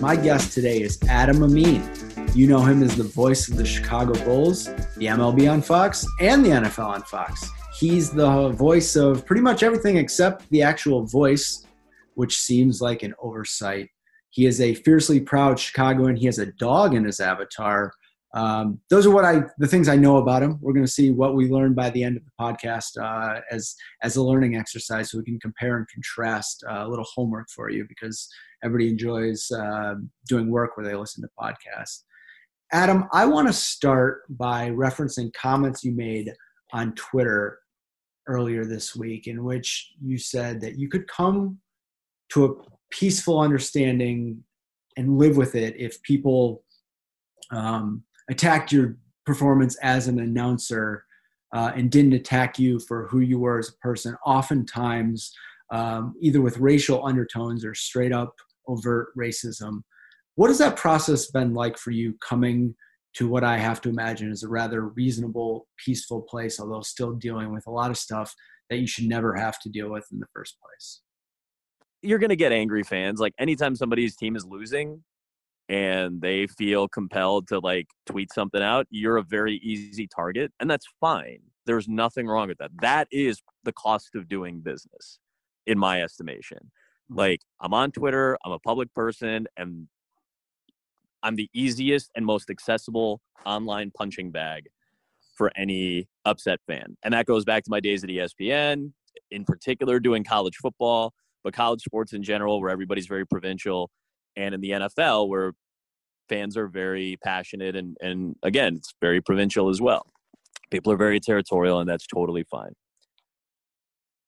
My guest today is Adam Amin. You know him as the voice of the Chicago Bulls, the MLB on Fox, and the NFL on Fox. He's the voice of pretty much everything except the actual voice, which seems like an oversight. He is a fiercely proud Chicagoan. He has a dog in his avatar um, those are what I the things I know about him. We're going to see what we learn by the end of the podcast uh, as as a learning exercise, so we can compare and contrast uh, a little homework for you because everybody enjoys uh, doing work where they listen to podcasts. Adam, I want to start by referencing comments you made on Twitter earlier this week, in which you said that you could come to a peaceful understanding and live with it if people um, attacked your performance as an announcer uh, and didn't attack you for who you were as a person, oftentimes um, either with racial undertones or straight up overt racism. What has that process been like for you coming to what I have to imagine is a rather reasonable, peaceful place, although still dealing with a lot of stuff that you should never have to deal with in the first place? You're going to get angry fans. Like anytime somebody's team is losing, and they feel compelled to like tweet something out, you're a very easy target. And that's fine. There's nothing wrong with that. That is the cost of doing business, in my estimation. Mm-hmm. Like, I'm on Twitter, I'm a public person, and I'm the easiest and most accessible online punching bag for any upset fan. And that goes back to my days at ESPN, in particular, doing college football, but college sports in general, where everybody's very provincial and in the NFL where fans are very passionate and and again it's very provincial as well. People are very territorial and that's totally fine.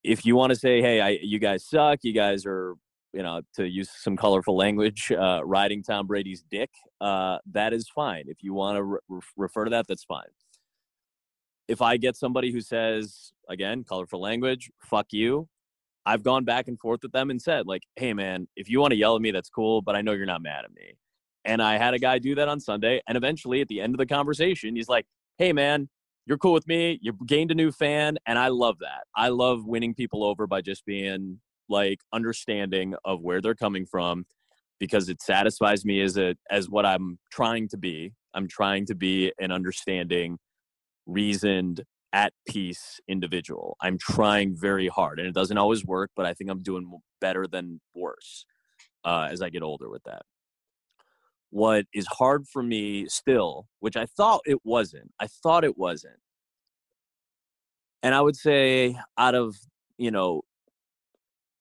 If you want to say, "Hey, I, you guys suck. You guys are, you know, to use some colorful language, uh, riding Tom Brady's dick," uh, that is fine. If you want to re- refer to that, that's fine. If I get somebody who says, again, colorful language, "fuck you," I've gone back and forth with them and said, like, hey, man, if you want to yell at me, that's cool, but I know you're not mad at me. And I had a guy do that on Sunday. And eventually, at the end of the conversation, he's like, hey, man, you're cool with me. You gained a new fan. And I love that. I love winning people over by just being like understanding of where they're coming from because it satisfies me as a as what I'm trying to be. I'm trying to be an understanding, reasoned, at peace individual. I'm trying very hard, and it doesn't always work, but I think I'm doing better than worse uh, as I get older with that. What is hard for me still, which I thought it wasn't, I thought it wasn't. And I would say out of, you know,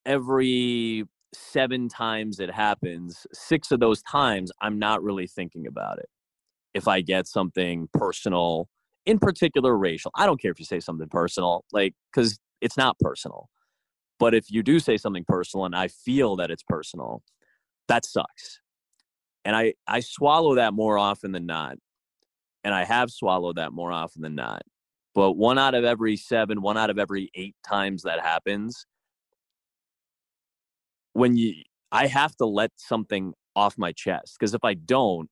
every seven times it happens, six of those times I'm not really thinking about it. If I get something personal in particular racial. I don't care if you say something personal, like, because it's not personal. But if you do say something personal and I feel that it's personal, that sucks. And I, I swallow that more often than not. And I have swallowed that more often than not. But one out of every seven, one out of every eight times that happens, when you, I have to let something off my chest. Because if I don't,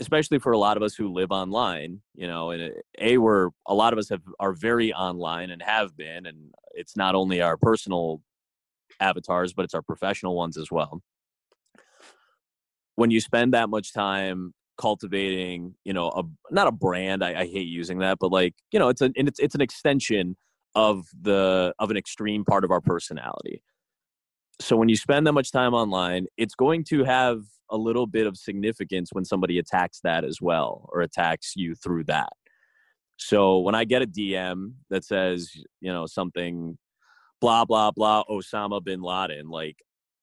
especially for a lot of us who live online, you know, and uh, a we're a lot of us have are very online and have been, and it's not only our personal avatars, but it's our professional ones as well. When you spend that much time cultivating, you know, a not a brand, I, I hate using that, but like, you know, it's an it's it's an extension of the of an extreme part of our personality. So when you spend that much time online, it's going to have a little bit of significance when somebody attacks that as well or attacks you through that. So when I get a DM that says, you know, something blah blah blah Osama bin Laden, like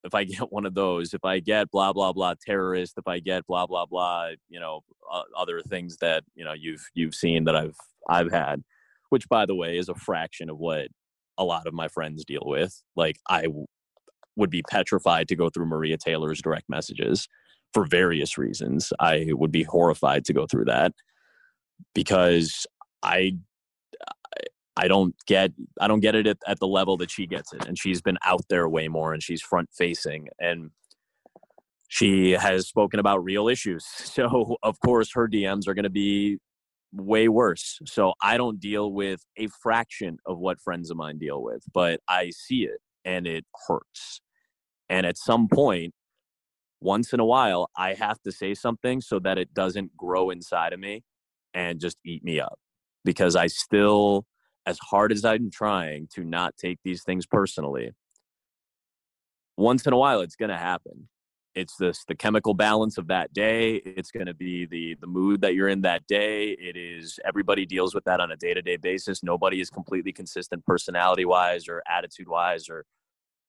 if I get one of those, if I get blah blah blah terrorist, if I get blah blah blah, you know, uh, other things that you know you've you've seen that I've I've had, which by the way is a fraction of what a lot of my friends deal with. Like I would be petrified to go through Maria Taylor's direct messages for various reasons. I would be horrified to go through that because I I don't get I don't get it at, at the level that she gets it and she's been out there way more and she's front facing and she has spoken about real issues. So of course her DMs are going to be way worse. So I don't deal with a fraction of what friends of mine deal with, but I see it and it hurts. And at some point, once in a while, I have to say something so that it doesn't grow inside of me and just eat me up. Because I still, as hard as I'm trying to not take these things personally, once in a while it's going to happen. It's this the chemical balance of that day. It's going to be the the mood that you're in that day. It is everybody deals with that on a day-to-day basis. Nobody is completely consistent personality wise or attitude wise or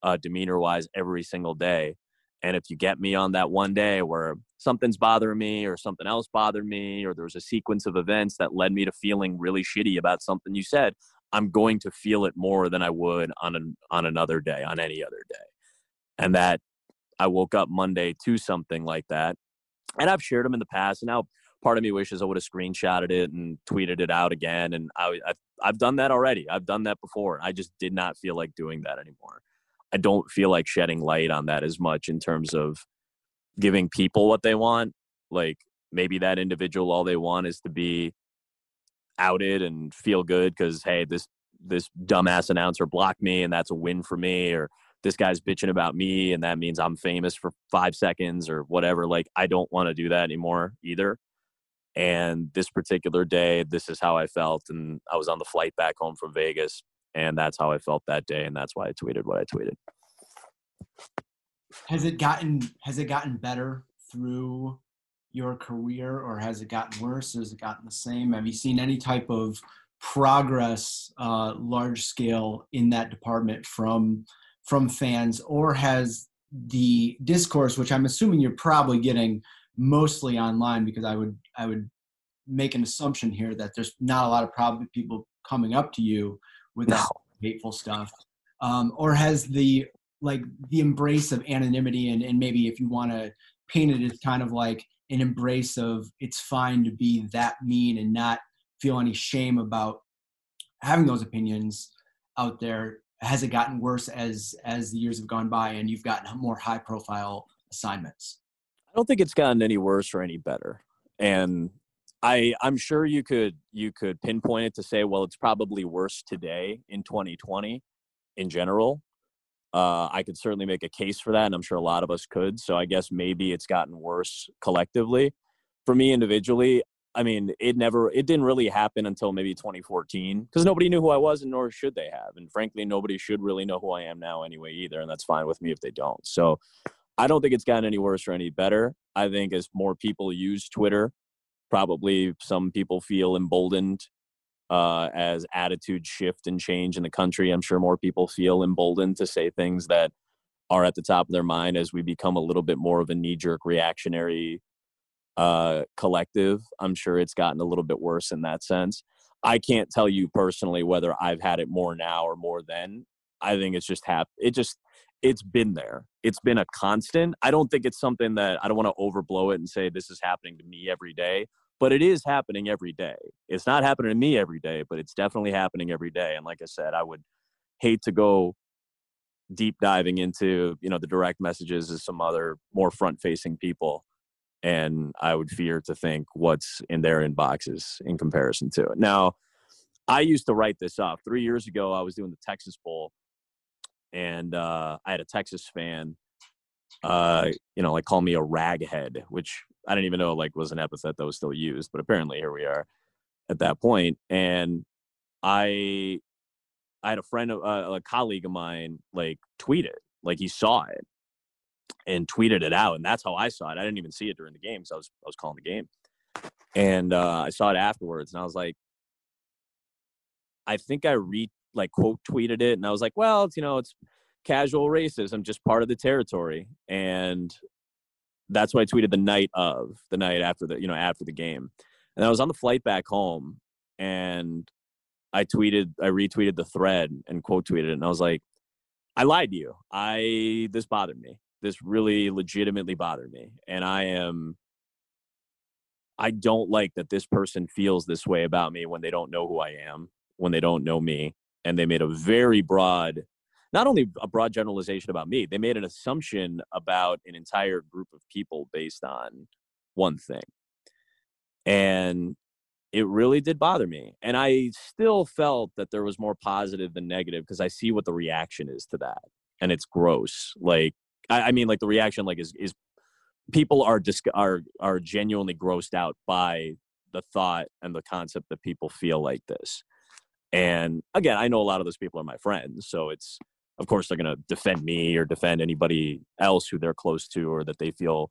uh, demeanor wise every single day and if you get me on that one day where something's bothering me or something else bothered me or there was a sequence of events that led me to feeling really shitty about something you said i'm going to feel it more than i would on an, on another day on any other day and that I woke up Monday to something like that. And I've shared them in the past, and now part of me wishes I would have screenshotted it and tweeted it out again. And I, I've, I've done that already. I've done that before. I just did not feel like doing that anymore. I don't feel like shedding light on that as much in terms of giving people what they want. Like maybe that individual, all they want is to be outed and feel good because hey, this this dumbass announcer blocked me and that's a win for me, or this guy's bitching about me and that means I'm famous for five seconds or whatever. Like, I don't want to do that anymore either. And this particular day, this is how I felt. And I was on the flight back home from Vegas. And that's how I felt that day. And that's why I tweeted what I tweeted. Has it gotten has it gotten better through your career or has it gotten worse? Has it gotten the same? Have you seen any type of progress uh, large scale in that department from from fans, or has the discourse, which I'm assuming you're probably getting mostly online, because I would I would make an assumption here that there's not a lot of probably people coming up to you with that hateful stuff, um, or has the like the embrace of anonymity and, and maybe if you want to paint it as kind of like an embrace of it's fine to be that mean and not feel any shame about having those opinions out there has it gotten worse as as the years have gone by and you've gotten more high profile assignments? I don't think it's gotten any worse or any better. And I I'm sure you could you could pinpoint it to say, well, it's probably worse today in 2020 in general. Uh, I could certainly make a case for that, and I'm sure a lot of us could. So I guess maybe it's gotten worse collectively. For me individually, I mean, it never, it didn't really happen until maybe 2014 because nobody knew who I was and nor should they have. And frankly, nobody should really know who I am now anyway either. And that's fine with me if they don't. So I don't think it's gotten any worse or any better. I think as more people use Twitter, probably some people feel emboldened uh, as attitudes shift and change in the country. I'm sure more people feel emboldened to say things that are at the top of their mind as we become a little bit more of a knee jerk reactionary uh, collective. I'm sure it's gotten a little bit worse in that sense. I can't tell you personally whether I've had it more now or more then. I think it's just hap- it just it's been there. It's been a constant. I don't think it's something that I don't want to overblow it and say this is happening to me every day, but it is happening every day. It's not happening to me every day, but it's definitely happening every day. And like I said, I would hate to go deep diving into, you know, the direct messages of some other more front facing people and I would fear to think what's in their inboxes in comparison to it. Now, I used to write this up three years ago. I was doing the Texas Bowl, and uh, I had a Texas fan, uh, you know, like call me a raghead, which I didn't even know like was an epithet that was still used, but apparently here we are at that point. And I, I had a friend, uh, a colleague of mine, like tweet it, like he saw it, and tweeted it out, and that's how I saw it. I didn't even see it during the game because I was I was calling the game, and uh, I saw it afterwards, and I was like, I think I re like quote tweeted it, and I was like, well, it's you know, it's casual racism, just part of the territory, and that's what I tweeted the night of the night after the you know after the game, and I was on the flight back home, and I tweeted I retweeted the thread and quote tweeted it, and I was like. I lied to you. I this bothered me this really legitimately bothered me and i am i don't like that this person feels this way about me when they don't know who i am when they don't know me and they made a very broad not only a broad generalization about me they made an assumption about an entire group of people based on one thing and it really did bother me and i still felt that there was more positive than negative because i see what the reaction is to that and it's gross like I, I mean, like the reaction, like is is people are dis- are are genuinely grossed out by the thought and the concept that people feel like this. And again, I know a lot of those people are my friends, so it's of course they're going to defend me or defend anybody else who they're close to or that they feel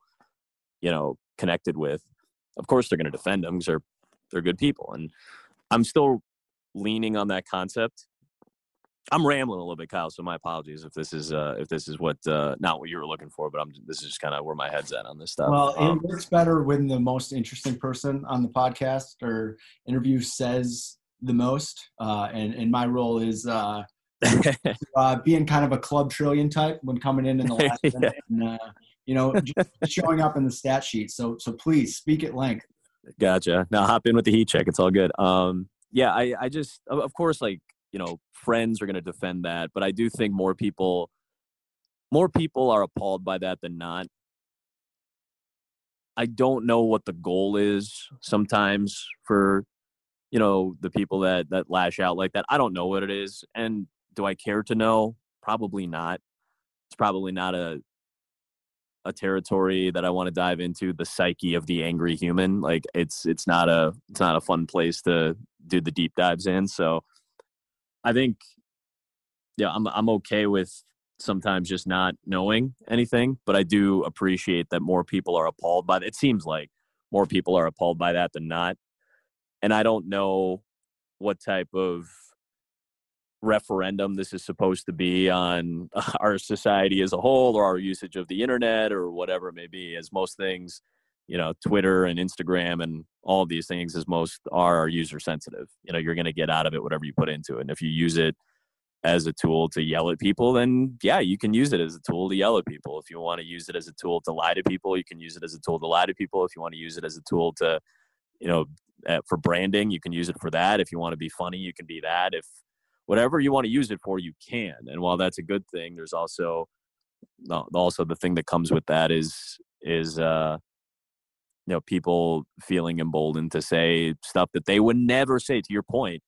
you know connected with. Of course they're going to defend them because they're they're good people, and I'm still leaning on that concept I'm rambling a little bit, Kyle. So my apologies if this is uh, if this is what uh, not what you were looking for, but I'm this is just kind of where my head's at on this stuff. Well, um, it works better when the most interesting person on the podcast or interview says the most, uh, and and my role is uh, uh, being kind of a club trillion type when coming in in the last yeah. minute, and, uh, you know, just showing up in the stat sheet. So so please speak at length. Gotcha. Now hop in with the heat check. It's all good. Um, yeah, I I just of course like you know friends are going to defend that but i do think more people more people are appalled by that than not i don't know what the goal is sometimes for you know the people that that lash out like that i don't know what it is and do i care to know probably not it's probably not a a territory that I want to dive into the psyche of the angry human like it's it's not a it's not a fun place to do the deep dives in so I think, yeah, I'm I'm okay with sometimes just not knowing anything, but I do appreciate that more people are appalled by it. It seems like more people are appalled by that than not, and I don't know what type of referendum this is supposed to be on our society as a whole or our usage of the internet or whatever it may be as most things you know twitter and instagram and all these things as most are user sensitive. You know you're going to get out of it whatever you put into it. And if you use it as a tool to yell at people then yeah you can use it as a tool to yell at people. If you want to use it as a tool to lie to people you can use it as a tool to lie to people. If you want to use it as a tool to you know uh, for branding you can use it for that. If you want to be funny you can be that. If whatever you want to use it for you can and while that's a good thing there's also also the thing that comes with that is is uh you know people feeling emboldened to say stuff that they would never say to your point.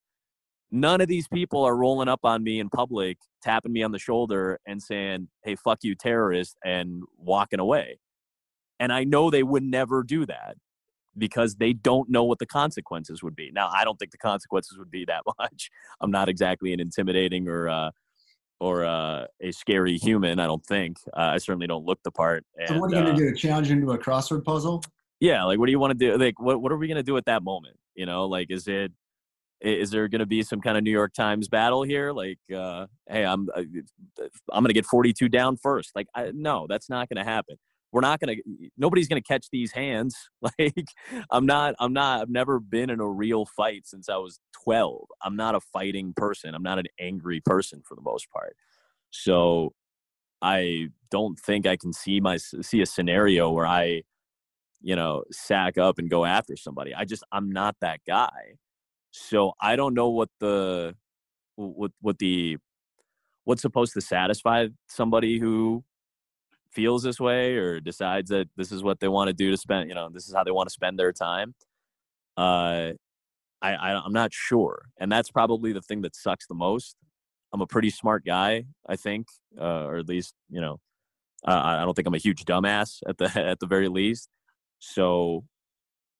None of these people are rolling up on me in public tapping me on the shoulder and saying hey fuck you terrorist and walking away. And i know they would never do that because they don't know what the consequences would be now i don't think the consequences would be that much i'm not exactly an intimidating or uh, or uh, a scary human. I don't think. Uh, I certainly don't look the part. And, so what are you going to uh do? Challenge into a crossword puzzle? yeah like what do you want to do like what, what are we going to do at that moment you know like is it is there going to be some kind of new york times battle here like uh hey i'm uh, i'm going to get 42 down first like I, no that's not going to happen we're not going to nobody's going to catch these hands like i'm not i'm not i've never been in a real fight since i was 12 i'm not a fighting person i'm not an angry person for the most part so i don't think i can see my see a scenario where i you know, sack up and go after somebody. I just I'm not that guy. So I don't know what the what what the what's supposed to satisfy somebody who feels this way or decides that this is what they want to do to spend, you know, this is how they want to spend their time. Uh I, I I'm not sure. And that's probably the thing that sucks the most. I'm a pretty smart guy, I think, uh, or at least, you know, uh, I don't think I'm a huge dumbass at the at the very least. So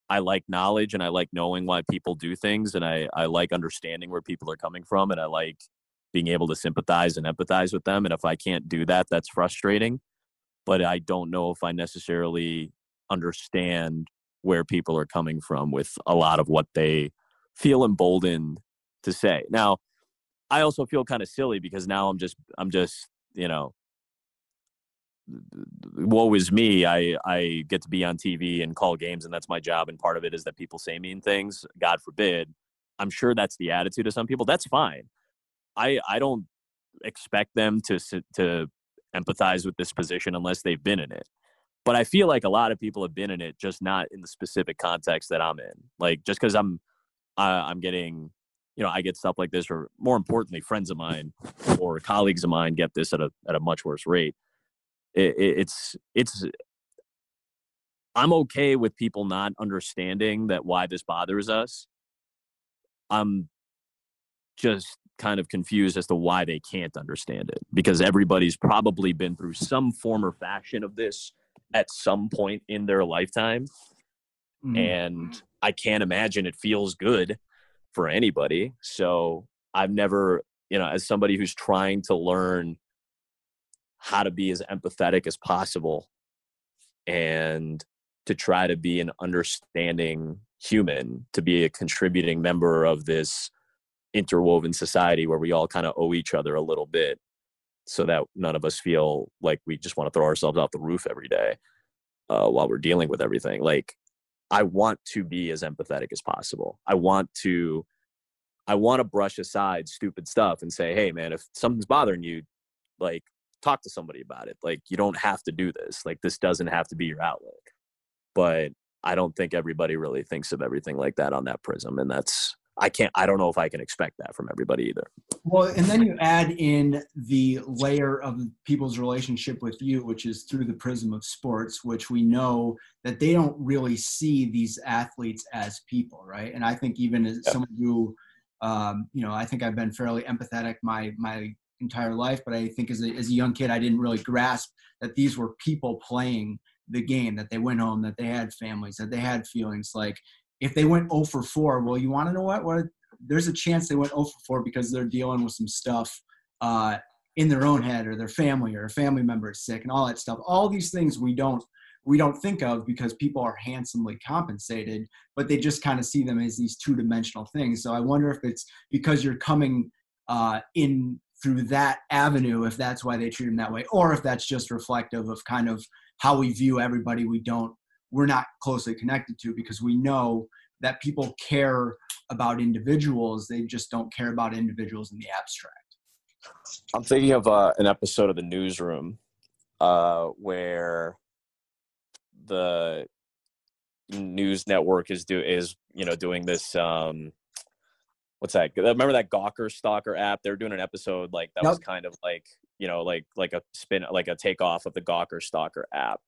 I like knowledge and I like knowing why people do things and I, I like understanding where people are coming from and I like being able to sympathize and empathize with them. And if I can't do that, that's frustrating. But I don't know if I necessarily understand where people are coming from with a lot of what they feel emboldened to say. Now, I also feel kind of silly because now I'm just I'm just, you know, woe is me i i get to be on tv and call games and that's my job and part of it is that people say mean things god forbid i'm sure that's the attitude of some people that's fine i i don't expect them to to empathize with this position unless they've been in it. But i feel like a lot of people have been in it just not in the specific context that i'm in. Like just because i'm uh, i'm getting you know i get stuff like this or more importantly friends of mine or colleagues of mine get this at a at a much worse rate. It, it's it's I'm okay with people not understanding that why this bothers us. I'm just kind of confused as to why they can't understand it because everybody's probably been through some form or fashion of this at some point in their lifetime. Mm-hmm. And I can't imagine it feels good for anybody. So I've never, you know, as somebody who's trying to learn how to be as empathetic as possible and to try to be an understanding human, to be a contributing member of this interwoven society where we all kind of owe each other a little bit so that none of us feel like we just want to throw ourselves off the roof every day uh, while we're dealing with everything. Like, I want to be as empathetic as possible. I want to, I want to brush aside stupid stuff and say, hey, man, if something's bothering you, like, talk to somebody about it. Like, you don't have to do this. Like, this doesn't have to be your outlet. But I don't think everybody really thinks of everything like that on that prism. And that's, I can't, I don't know if I can expect that from everybody either. Well, and then you add in the layer of people's relationship with you, which is through the prism of sports, which we know that they don't really see these athletes as people, right? And I think even as yep. someone who, um, you know, I think I've been fairly empathetic my my entire life, but I think as a, as a young kid, I didn't really grasp that these were people playing the game, that they went home, that they had families, that they had feelings. Like if they went 0 for 4, well, you want to know what? What there's a chance they went 0 for 4 because they're dealing with some stuff uh, in their own head or their family or a family member is sick and all that stuff. All these things we don't we don't think of because people are handsomely compensated, but they just kind of see them as these two dimensional things. So I wonder if it's because you're coming uh, in through that avenue, if that's why they treat them that way, or if that's just reflective of kind of how we view everybody we don't we're not closely connected to because we know that people care about individuals. They just don't care about individuals in the abstract. I'm thinking of uh, an episode of the newsroom uh, where the news network is do is you know doing this um what's that? Remember that gawker stalker app? They're doing an episode like that yep. was kind of like you know like like a spin like a takeoff of the gawker stalker app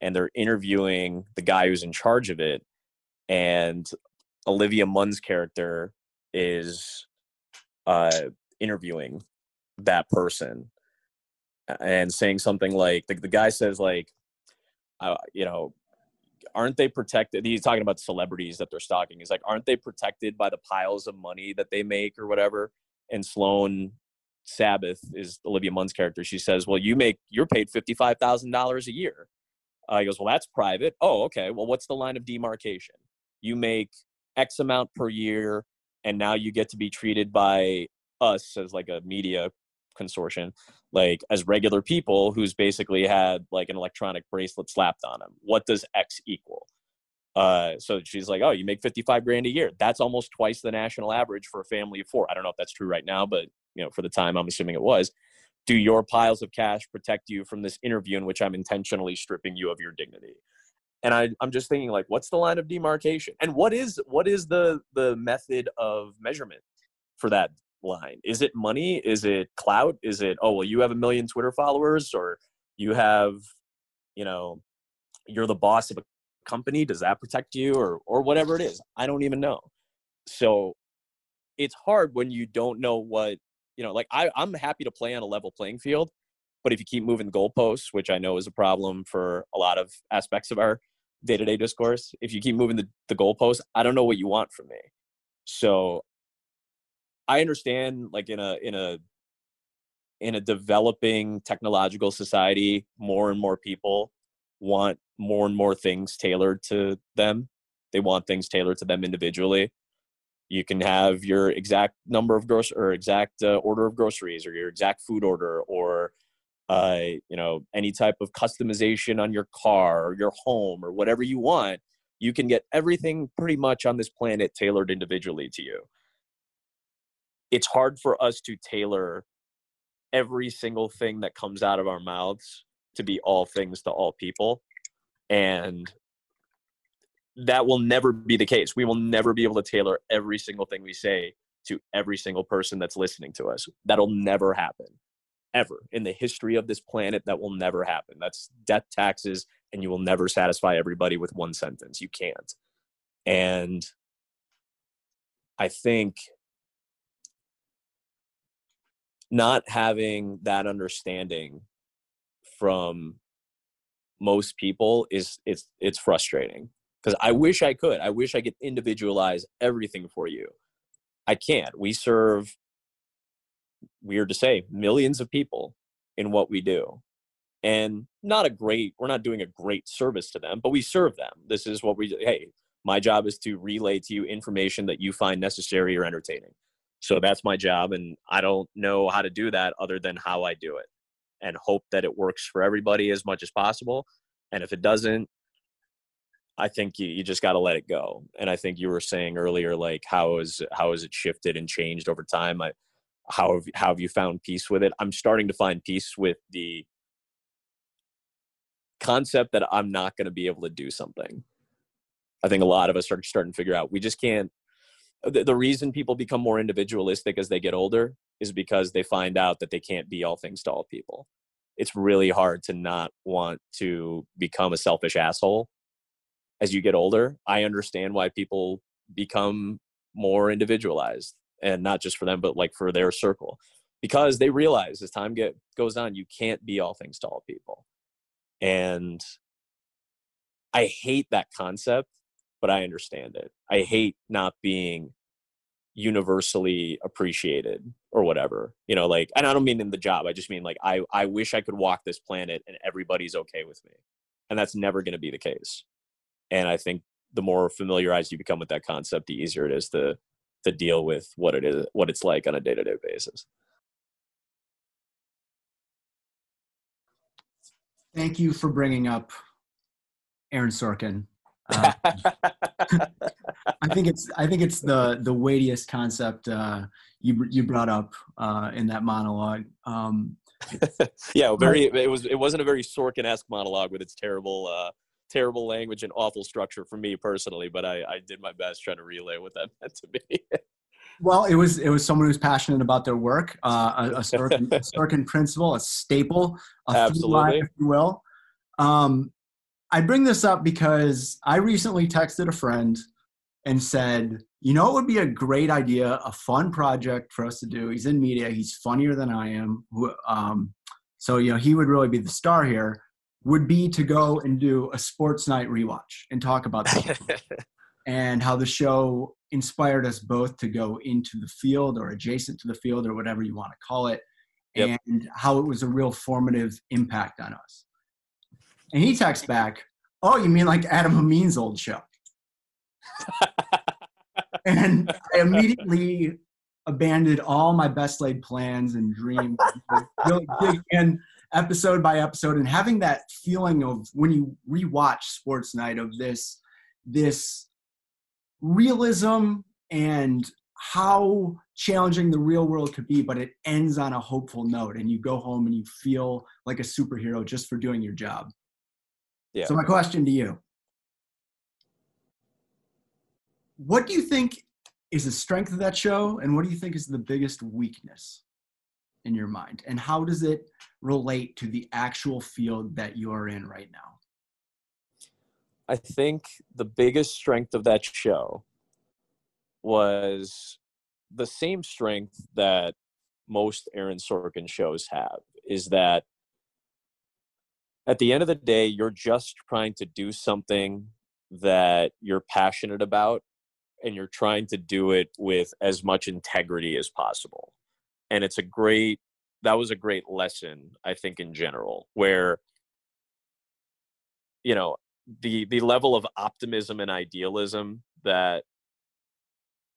and they're interviewing the guy who's in charge of it and olivia munn's character is uh interviewing that person and saying something like the, the guy says like uh, you know aren't they protected? He's talking about celebrities that they're stalking. He's like aren't they protected by the piles of money that they make or whatever? And sloan sabbith is olivia munn's character. She says well you make you're paid $55000 a year uh, he goes, well, that's private. Oh, okay. Well, what's the line of demarcation? You make X amount per year, and now you get to be treated by us as like a media consortium, like as regular people who's basically had like an electronic bracelet slapped on them. What does X equal? Uh, so she's like, oh, you make 55 grand a year. That's almost twice the national average for a family of four. I don't know if that's true right now, but you know, for the time, I'm assuming it was do your piles of cash protect you from this interview in which I'm intentionally stripping you of your dignity? And I, I'm just thinking like, what's the line of demarcation? And what is what is the the method of measurement for that line? Is it money? Is it clout? Is it oh well you have a million Twitter followers or you have, you know, you're the boss of a company? Does that protect you or or whatever it is? I don't even know. So it's hard when you don't know what you know, like I, I'm happy to play on a level playing field, but if you keep moving goalposts, which I know is a problem for a lot of aspects of our day-to-day discourse, if you keep moving the, the goalposts, I don't know what you want from me. So I understand like in a in a in a developing technological society, more and more people want more and more things tailored to them. They want things tailored to them individually you can have your exact number of gross or exact uh, order of groceries or your exact food order or uh, you know any type of customization on your car or your home or whatever you want you can get everything pretty much on this planet tailored individually to you. It's hard for us to tailor every single thing that comes out of our mouths to be all things to all people and that will never be the case. We will never be able to tailor every single thing we say to every single person that's listening to us. That'll never happen. Ever in the history of this planet, that will never happen. That's death taxes, and you will never satisfy everybody with one sentence. You can't. And I think not having that understanding from most people is it's it's frustrating because I wish I could. I wish I could individualize everything for you. I can't. We serve weird to say millions of people in what we do and not a great we're not doing a great service to them but we serve them this is what we hey my job is to relay to you information that you find necessary or entertaining so that's my job and i don't know how to do that other than how i do it and hope that it works for everybody as much as possible and if it doesn't i think you, you just got to let it go and i think you were saying earlier like how is how has it shifted and changed over time i how have, how have you found peace with it i'm starting to find peace with the concept that I'm not going to be able to do something. I think a lot of us are starting to figure out we just can't. The, the reason people become more individualistic as they get older is because they find out that they can't be all things to all people. It's really hard to not want to become a selfish asshole as you get older. I understand why people become more individualized and not just for them, but like for their circle because they realize as time get goes on, you can't be all things to all people and I hate that concept, but I understand it. I hate not being universally appreciated or whatever. You know, like and I don't mean in the job. I just mean like I I wish I could walk this planet and everybody's okay with me. And that's never going to be the case. And I think the more familiarized you become with that concept, the easier it is to to deal with what it is what it's like on a day-to-day basis. Thank you for bringing up Aaron Sorkin. Uh, I think it's I think it's the the weightiest concept uh, you you brought up uh, in that monologue. Um, yeah, very. It was it wasn't a very Sorkin-esque monologue with its terrible uh, terrible language and awful structure for me personally, but I, I did my best trying to relay what that meant to me. Well, it was it was someone who's passionate about their work, uh, a, a, Sorkin, a Sorkin principle, a staple, a Absolutely, line, if you will. Um, I bring this up because I recently texted a friend and said, you know, it would be a great idea, a fun project for us to do. He's in media. He's funnier than I am. Um, so you know, he would really be the star here. Would be to go and do a sports night rewatch and talk about that. and how the show inspired us both to go into the field or adjacent to the field or whatever you want to call it, yep. and how it was a real formative impact on us. And he texts back, "Oh, you mean like Adam Amin's old show?" and I immediately abandoned all my best laid plans and dreams, really in episode by episode, and having that feeling of when you rewatch Sports Night of this this realism and how challenging the real world could be, but it ends on a hopeful note, and you go home and you feel like a superhero just for doing your job. Yeah. So my question to you: What do you think is the strength of that show, and what do you think is the biggest weakness in your mind, and how does it relate to the actual field that you're in right now? I think the biggest strength of that show was the same strength that most Aaron Sorkin shows have is that at the end of the day, you're just trying to do something that you're passionate about and you're trying to do it with as much integrity as possible. And it's a great, that was a great lesson, I think, in general, where, you know, the the level of optimism and idealism that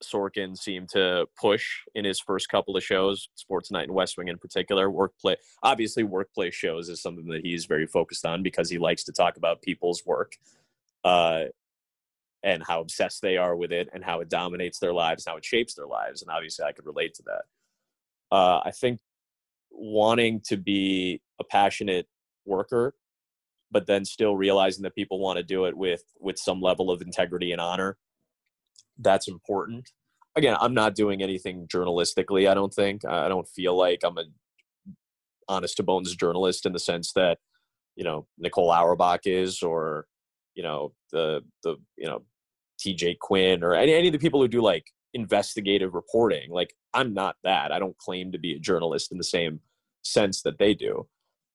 Sorkin seemed to push in his first couple of shows, Sports Night and West Wing in particular. Workplace, obviously, workplace shows is something that he's very focused on because he likes to talk about people's work uh, and how obsessed they are with it and how it dominates their lives, how it shapes their lives. And obviously, I could relate to that. Uh, I think wanting to be a passionate worker but then still realizing that people want to do it with with some level of integrity and honor that's important. Again i'm not doing anything journalistically i don't think. I don't feel like i'm a honest to bones journalist in the sense that you know nicole auerbach is or you know the the you know tj quinn or any, any of the people who do like investigative reporting like i'm not that i don't claim to be a journalist in the same sense that they do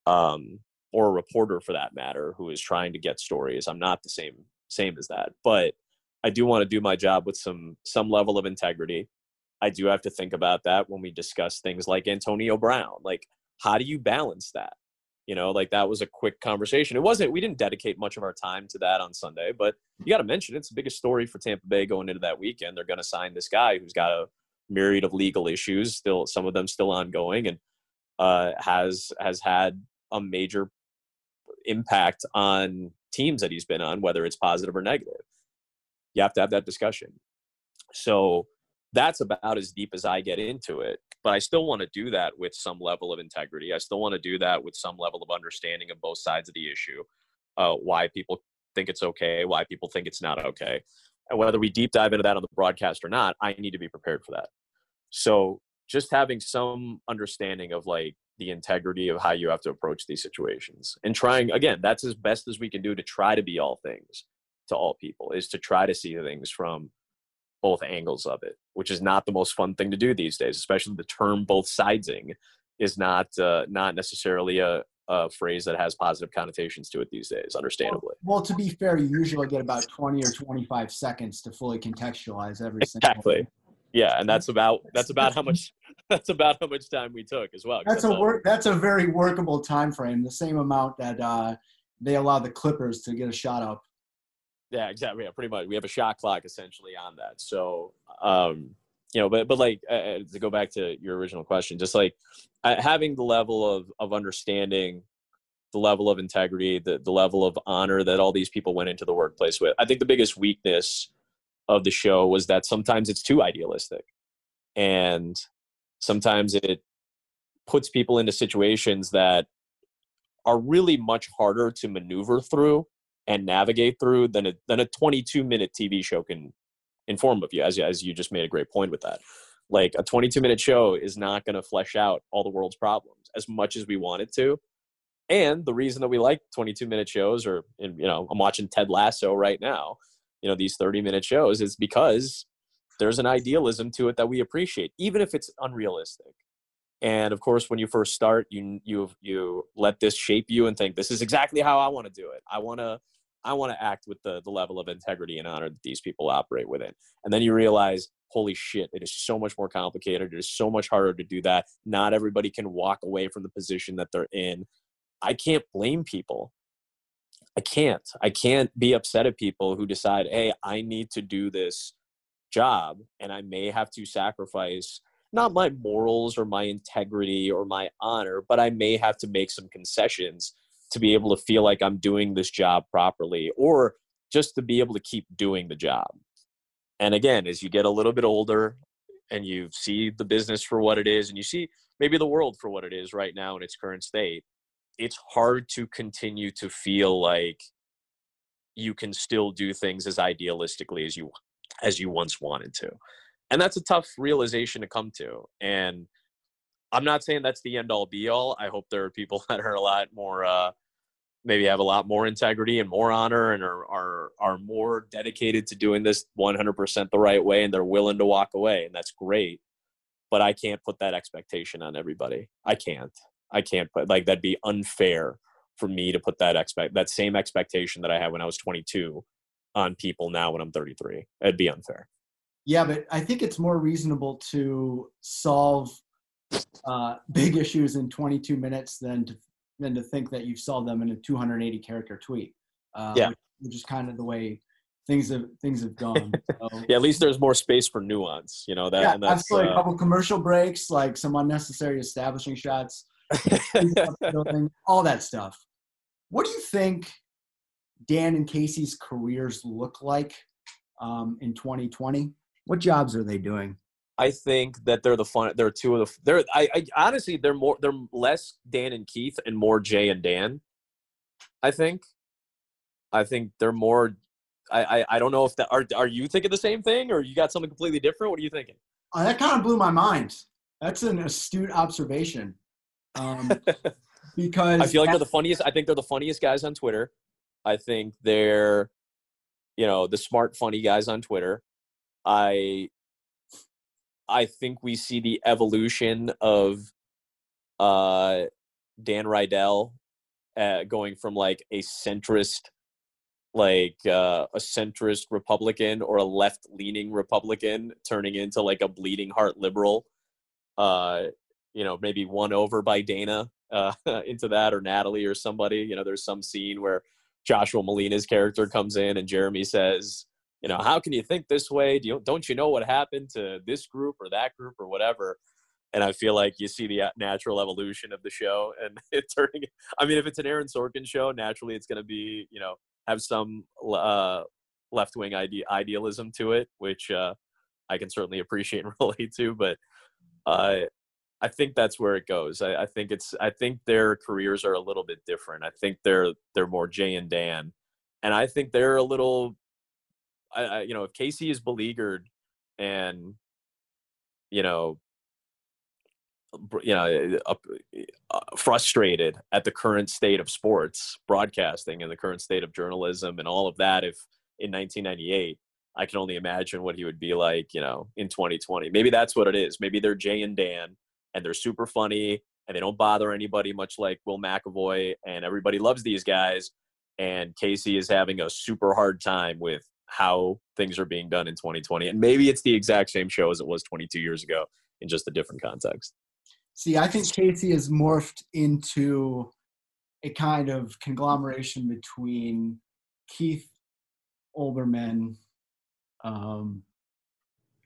um or a reporter for that matter who is trying to get stories. I'm not the same same as that, but I do want to do my job with some some level of integrity. I do have to think about that when we discuss things like Antonio Brown. Like, how do you balance that? You know, like that was a quick conversation. It wasn't, we didn't dedicate much of our time to that on Sunday, but you got to mention it's the biggest story for Tampa Bay going into that weekend. They're going to sign this guy who's got a myriad of legal issues, still, some of them still ongoing, and uh, has has had a major impact on teams that he's been on, whether it's positive or negative. You have to have that discussion. So that's about as deep as I get into it. But I still want to do that with some level of integrity. I still want to do that with some level of understanding of both sides of the issue, uh, why people think it's okay, why people think it's not okay. And whether we deep dive into that on the broadcast or not, I need to be prepared for that. So just having some understanding of like the integrity of how you have to approach these situations and trying again that's as best as we can do to try to be all things to all people is to try to see things from both angles of it, which is not the most fun thing to do these days. Especially the term "both sidesing" is not uh, not necessarily a, a phrase that has positive connotations to it these days. Understandably. Well, well, to be fair, you usually get about twenty or twenty-five seconds to fully contextualize every single thing. exactly. Yeah, and that's about that's about how much that's about how much time we took as well. That's, that's a work. That's a very workable time frame. The same amount that uh, they allow the Clippers to get a shot up yeah, exactly. Yeah, pretty much. We have a shot clock essentially on that. So, um, you know, but but like uh, uh, to go back to your original question, just like uh, having the level of of understanding, the level of integrity, the the level of honor that all these people went into the workplace with. I think the biggest weakness of the show was that sometimes it's too idealistic, and sometimes it puts people into situations that are really much harder to maneuver through and navigate through than a than a 22 minute TV show can inform of you. As as you just made a great point with that. Like a 22 minute show is not going to flesh out all the world's problems as much as we want it to. And the reason that we like 22 minute shows, or you know, I'm watching Ted Lasso right now. You know, these 30 minute shows is because there's an idealism to it that we appreciate, even if it's unrealistic. And of course, when you first start, you you you let this shape you and think this is exactly how I want to do it. I want to I want to act with the the level of integrity and honor that these people operate within. And then you realize, holy shit, it is so much more complicated. It is so much harder to do that. Not everybody can walk away from the position that they're in. I can't blame people. I can't. I can't be upset at people who decide, hey, I need to do this job and I may have to sacrifice not my morals or my integrity or my honor, but I may have to make some concessions to be able to feel like I'm doing this job properly or just to be able to keep doing the job. And again, as you get a little bit older and you see the business for what it is and you see maybe the world for what it is right now in its current state, it's hard to continue to feel like you can still do things as idealistically as you as you once wanted to. And that's a tough realization to come to. And I'm not saying that's the end all be all. I hope there are people that are a lot more uh, maybe have a lot more integrity and more honor and are are are more dedicated to doing this 100% the right way and they're willing to walk away and that's great but i can't put that expectation on everybody i can't i can't put like that'd be unfair for me to put that expect that same expectation that i had when i was 22 on people now when i'm 33 it'd be unfair yeah but i think it's more reasonable to solve uh, big issues in 22 minutes than to than to think that you've solved them in a 280 character tweet. Uh, yeah, which is kind of the way things have things have gone. So, yeah, at least there's more space for nuance. You know that. Yeah, and that's, absolutely. Uh, a couple commercial breaks, like some unnecessary establishing shots, all that stuff. What do you think Dan and Casey's careers look like um, in 2020? What jobs are they doing? I think that they're the fun. They're two of the. They're. I, I honestly, they're more. They're less Dan and Keith and more Jay and Dan. I think. I think they're more. I, I, I don't know if that are are you thinking the same thing or you got something completely different? What are you thinking? Uh, that kind of blew my mind. That's an astute observation. Um, because I feel like they're the funniest. I think they're the funniest guys on Twitter. I think they're, you know, the smart, funny guys on Twitter. I I think we see the evolution of uh, Dan Rydell uh, going from like a centrist like uh, a centrist republican or a left leaning republican turning into like a bleeding heart liberal uh you know maybe won over by dana uh into that or natalie or somebody. You know there's some scene where joshua Malina's character comes in and jeremy says you know how can you think this way do you don't you know what happened to this group or that group or whatever and I feel like you see the uh, natural evolution of the show and it turning. I mean, if it's an Aaron Sorkin show, naturally it's going to be you know have some uh, left wing ide- idealism to it, which uh, I can certainly appreciate and relate to. But uh, I think that's where it goes. I, I, think it's. I think their careers are a little bit different. I think they're they're more Jay and Dan, and I think they're a little. I, I you know if Casey is beleaguered and you know you know uh, frustrated at the current state of sports broadcasting and the current state of journalism and all of that if in 1998 i can only imagine what he would be like you know in 2020 maybe that's what it is. Maybe they're jay and dan and they're super funny and they don't bother anybody much like will mcavoy and everybody loves these guys and casey is having a super hard time with how things are being done in 2020 and maybe it's the exact same show as it was 22 years ago in just a different context See, I think Casey has morphed into a kind of conglomeration between Keith Olbermann, um,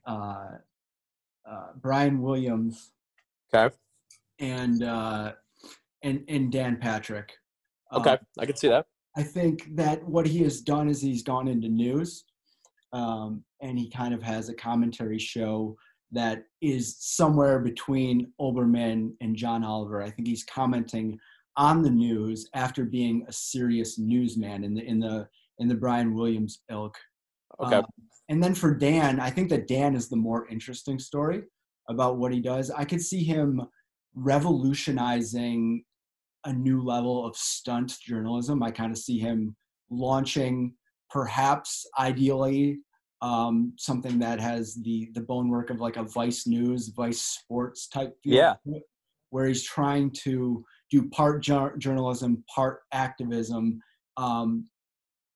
uh, uh, Brian Williams, okay, and uh, and and Dan Patrick. Okay, um, I can see that. I think that what he has done is he's gone into news, um, and he kind of has a commentary show that is somewhere between Olbermann and John Oliver. I think he's commenting on the news after being a serious newsman in the in the in the Brian Williams ilk. Okay. Um, and then for Dan, I think that Dan is the more interesting story about what he does. I could see him revolutionizing a new level of stunt journalism. I kind of see him launching, perhaps ideally, um, something that has the the bone work of like a Vice News, Vice Sports type feel, yeah, where he's trying to do part ju- journalism, part activism. Um,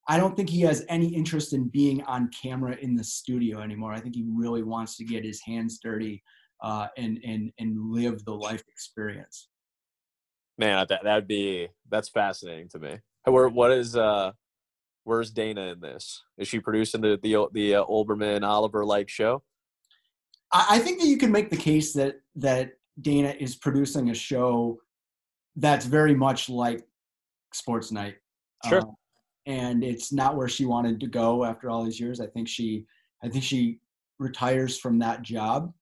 I don't think he has any interest in being on camera in the studio anymore. I think he really wants to get his hands dirty uh, and and and live the life experience. Man, that that'd be that's fascinating to me. Where what is uh where's Dana in this? Is she producing the the the uh, Olbermann Oliver like show? I I think that you can make the case that that Dana is producing a show that's very much like Sports Night. Sure. Um, and it's not where she wanted to go after all these years. I think she I think she retires from that job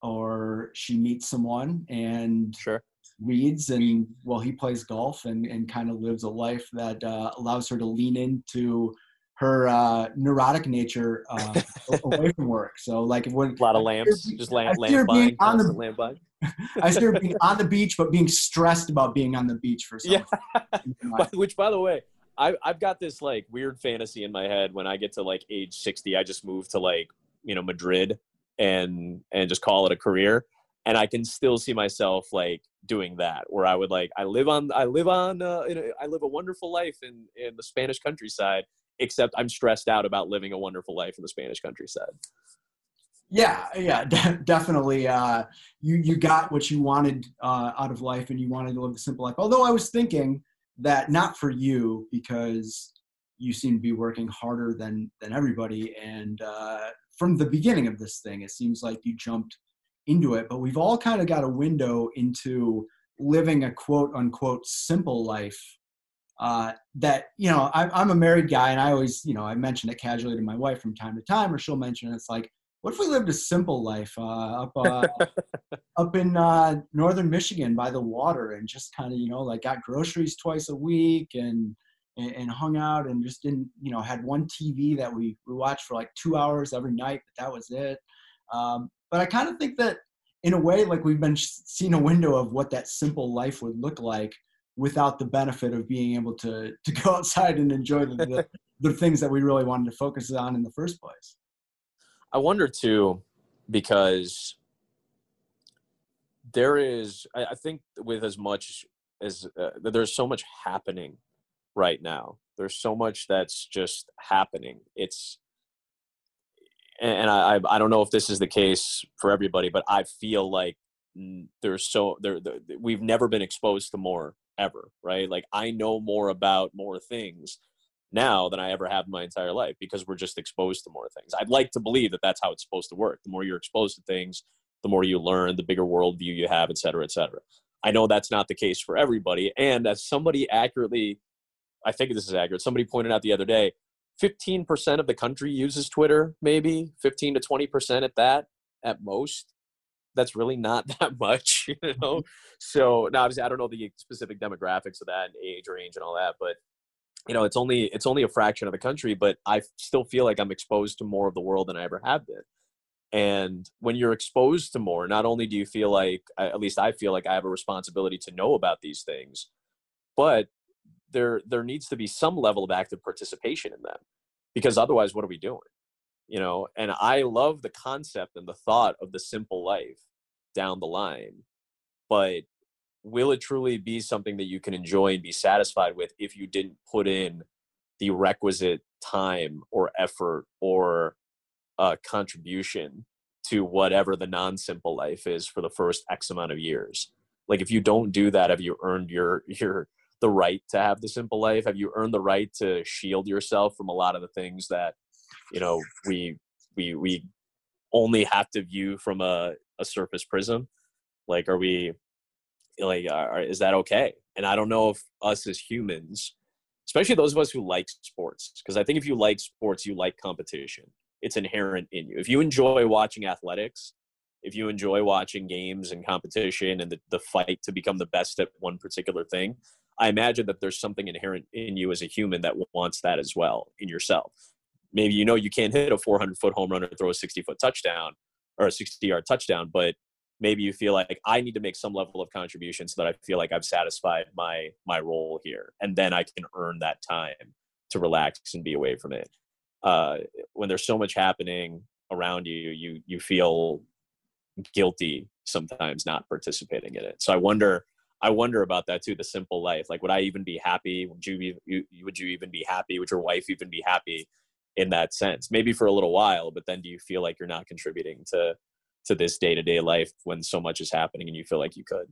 or she meets someone and sure reads and well he plays golf and, and kind of lives a life that uh, allows her to lean into her uh, neurotic nature uh, away from work. So like when a lot of lamps, just lamp, lamp buying, on the lamp buying. I started being on the beach, but being stressed about being on the beach for some. Yeah. Which, by the way, I, I've got this like weird fantasy in my head. When I get to like age sixty, I just move to like you know Madrid and and just call it a career. And I can still see myself like doing that where i would like i live on i live on uh, a, I live a wonderful life in in the spanish countryside except i'm stressed out about living a wonderful life in the spanish countryside. Yeah yeah de- definitely uh you you got what you wanted uh out of life and you wanted to live a simple life. Although i was thinking that not for you because you seem to be working harder than than everybody and uh from the beginning of this thing it seems like you jumped into it, but we've all kind of got a window into living a quote unquote simple life. Uh, that you know, I, I'm a married guy, and I always, you know, I mention it casually to my wife from time to time, or she'll mention it. It's like, what if we lived a simple life uh, up uh, up in uh, northern Michigan by the water, and just kind of, you know, like got groceries twice a week, and, and and hung out, and just didn't, you know, had one TV that we we watched for like two hours every night, but that was it. Um, but I kind of think that in a way, like we've been seeing a window of what that simple life would look like without the benefit of being able to to go outside and enjoy the, the, the things that we really wanted to focus on in the first place. I wonder too, because there is, I think, with as much as uh, there's so much happening right now. There's so much that's just happening. It's and I I don't know if this is the case for everybody, but I feel like there's so there, there we've never been exposed to more ever, right? Like I know more about more things now than I ever have in my entire life because we're just exposed to more things. I'd like to believe that that's how it's supposed to work. The more you're exposed to things, the more you learn, the bigger worldview you have, et cetera, et cetera. I know that's not the case for everybody. And as somebody accurately, I think this is accurate, somebody pointed out the other day, 15% of the country uses Twitter, maybe 15 to 20% at that, at most. That's really not that much, you know? Mm-hmm. So now obviously I don't know the specific demographics of that and age range and all that, but you know, it's only it's only a fraction of the country, but I still feel like I'm exposed to more of the world than I ever have been. And when you're exposed to more, not only do you feel like, at least I feel like I have a responsibility to know about these things, but there there needs to be some level of active participation in them, because otherwise, what are we doing? You know. And I love the concept and the thought of the simple life down the line, but will it truly be something that you can enjoy and be satisfied with if you didn't put in the requisite time or effort or uh, contribution to whatever the non-simple life is for the first X amount of years. Like if you don't do that, have you earned your your the right to have the simple life? Have you earned the right to shield yourself from a lot of the things that you know we we we only have to view from a, a surface prism? Like, are we like are, is that okay? And I don't know if us as humans, especially those of us who like sports, because I think if you like sports, you like competition it's inherent in you. If you enjoy watching athletics, if you enjoy watching games and competition and the, the fight to become the best at one particular thing, I imagine that there's something inherent in you as a human that wants that as well in yourself. Maybe you know you can't hit a 400 foot home run or throw a 60 foot touchdown or a 60 yard touchdown, but maybe you feel like I need to make some level of contribution so that I feel like I've satisfied my my role here, and then I can earn that time to relax and be away from it uh, when there's so much happening around you, you you feel guilty sometimes not participating in it. So I wonder, I wonder about that too. The simple life, like would I even be happy? Would you, be, you would you even be happy? Would your wife even be happy in that sense? Maybe for a little while, but then do you feel like you're not contributing to to this day to day life when so much is happening and you feel like you could?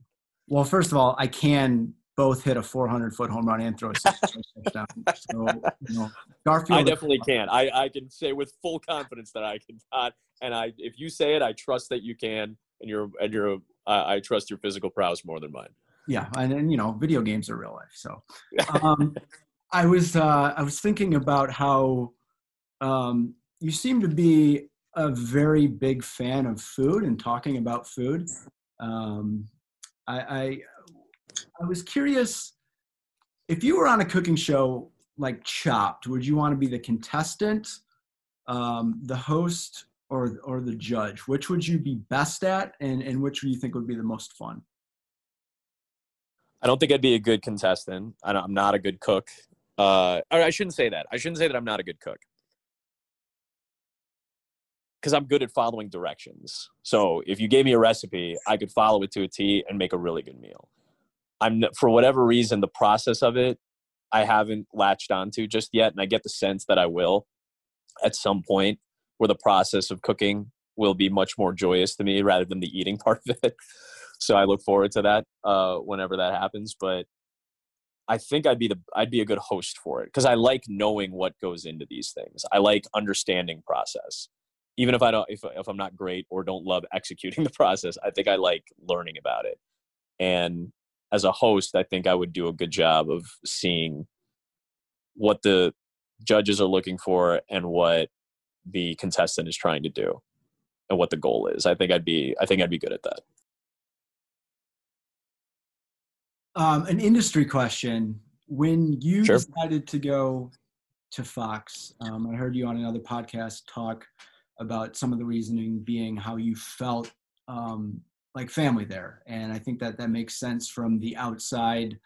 Well, first of all, I can both hit a 400 foot home run and throw a touchdown. So, you know, Garfield. I definitely can. I, I can say with full confidence that I can not. And I, if you say it, I trust that you can, and you're, and you're, uh, I trust your physical prowess more than mine. Yeah, and, and you know, video games are real life. So, um, I was, uh, I was thinking about how um, you seem to be a very big fan of food and talking about food. Um, I, I I was curious if you were on a cooking show like Chopped, would you want to be the contestant, um, the host, or or the judge? Which would you be best at, and and which do you think would be the most fun? I don't think I'd be a good contestant. I'm not a good cook. Uh, I shouldn't say that. I shouldn't say that I'm not a good cook because I'm good at following directions. So if you gave me a recipe, I could follow it to a T and make a really good meal. I'm for whatever reason the process of it I haven't latched onto just yet, and I get the sense that I will at some point where the process of cooking will be much more joyous to me rather than the eating part of it. So I look forward to that uh, whenever that happens. But I think I'd be the I'd be a good host for it because I like knowing what goes into these things. I like understanding process, even if I don't if if I'm not great or don't love executing the process. I think I like learning about it, and as a host, I think I would do a good job of seeing what the judges are looking for and what the contestant is trying to do and what the goal is. I think I'd be I think I'd be good at that. Um, an industry question: When you sure. decided to go to Fox, um, I heard you on another podcast talk about some of the reasoning being how you felt um, like family there. And i think that that makes sense from the outside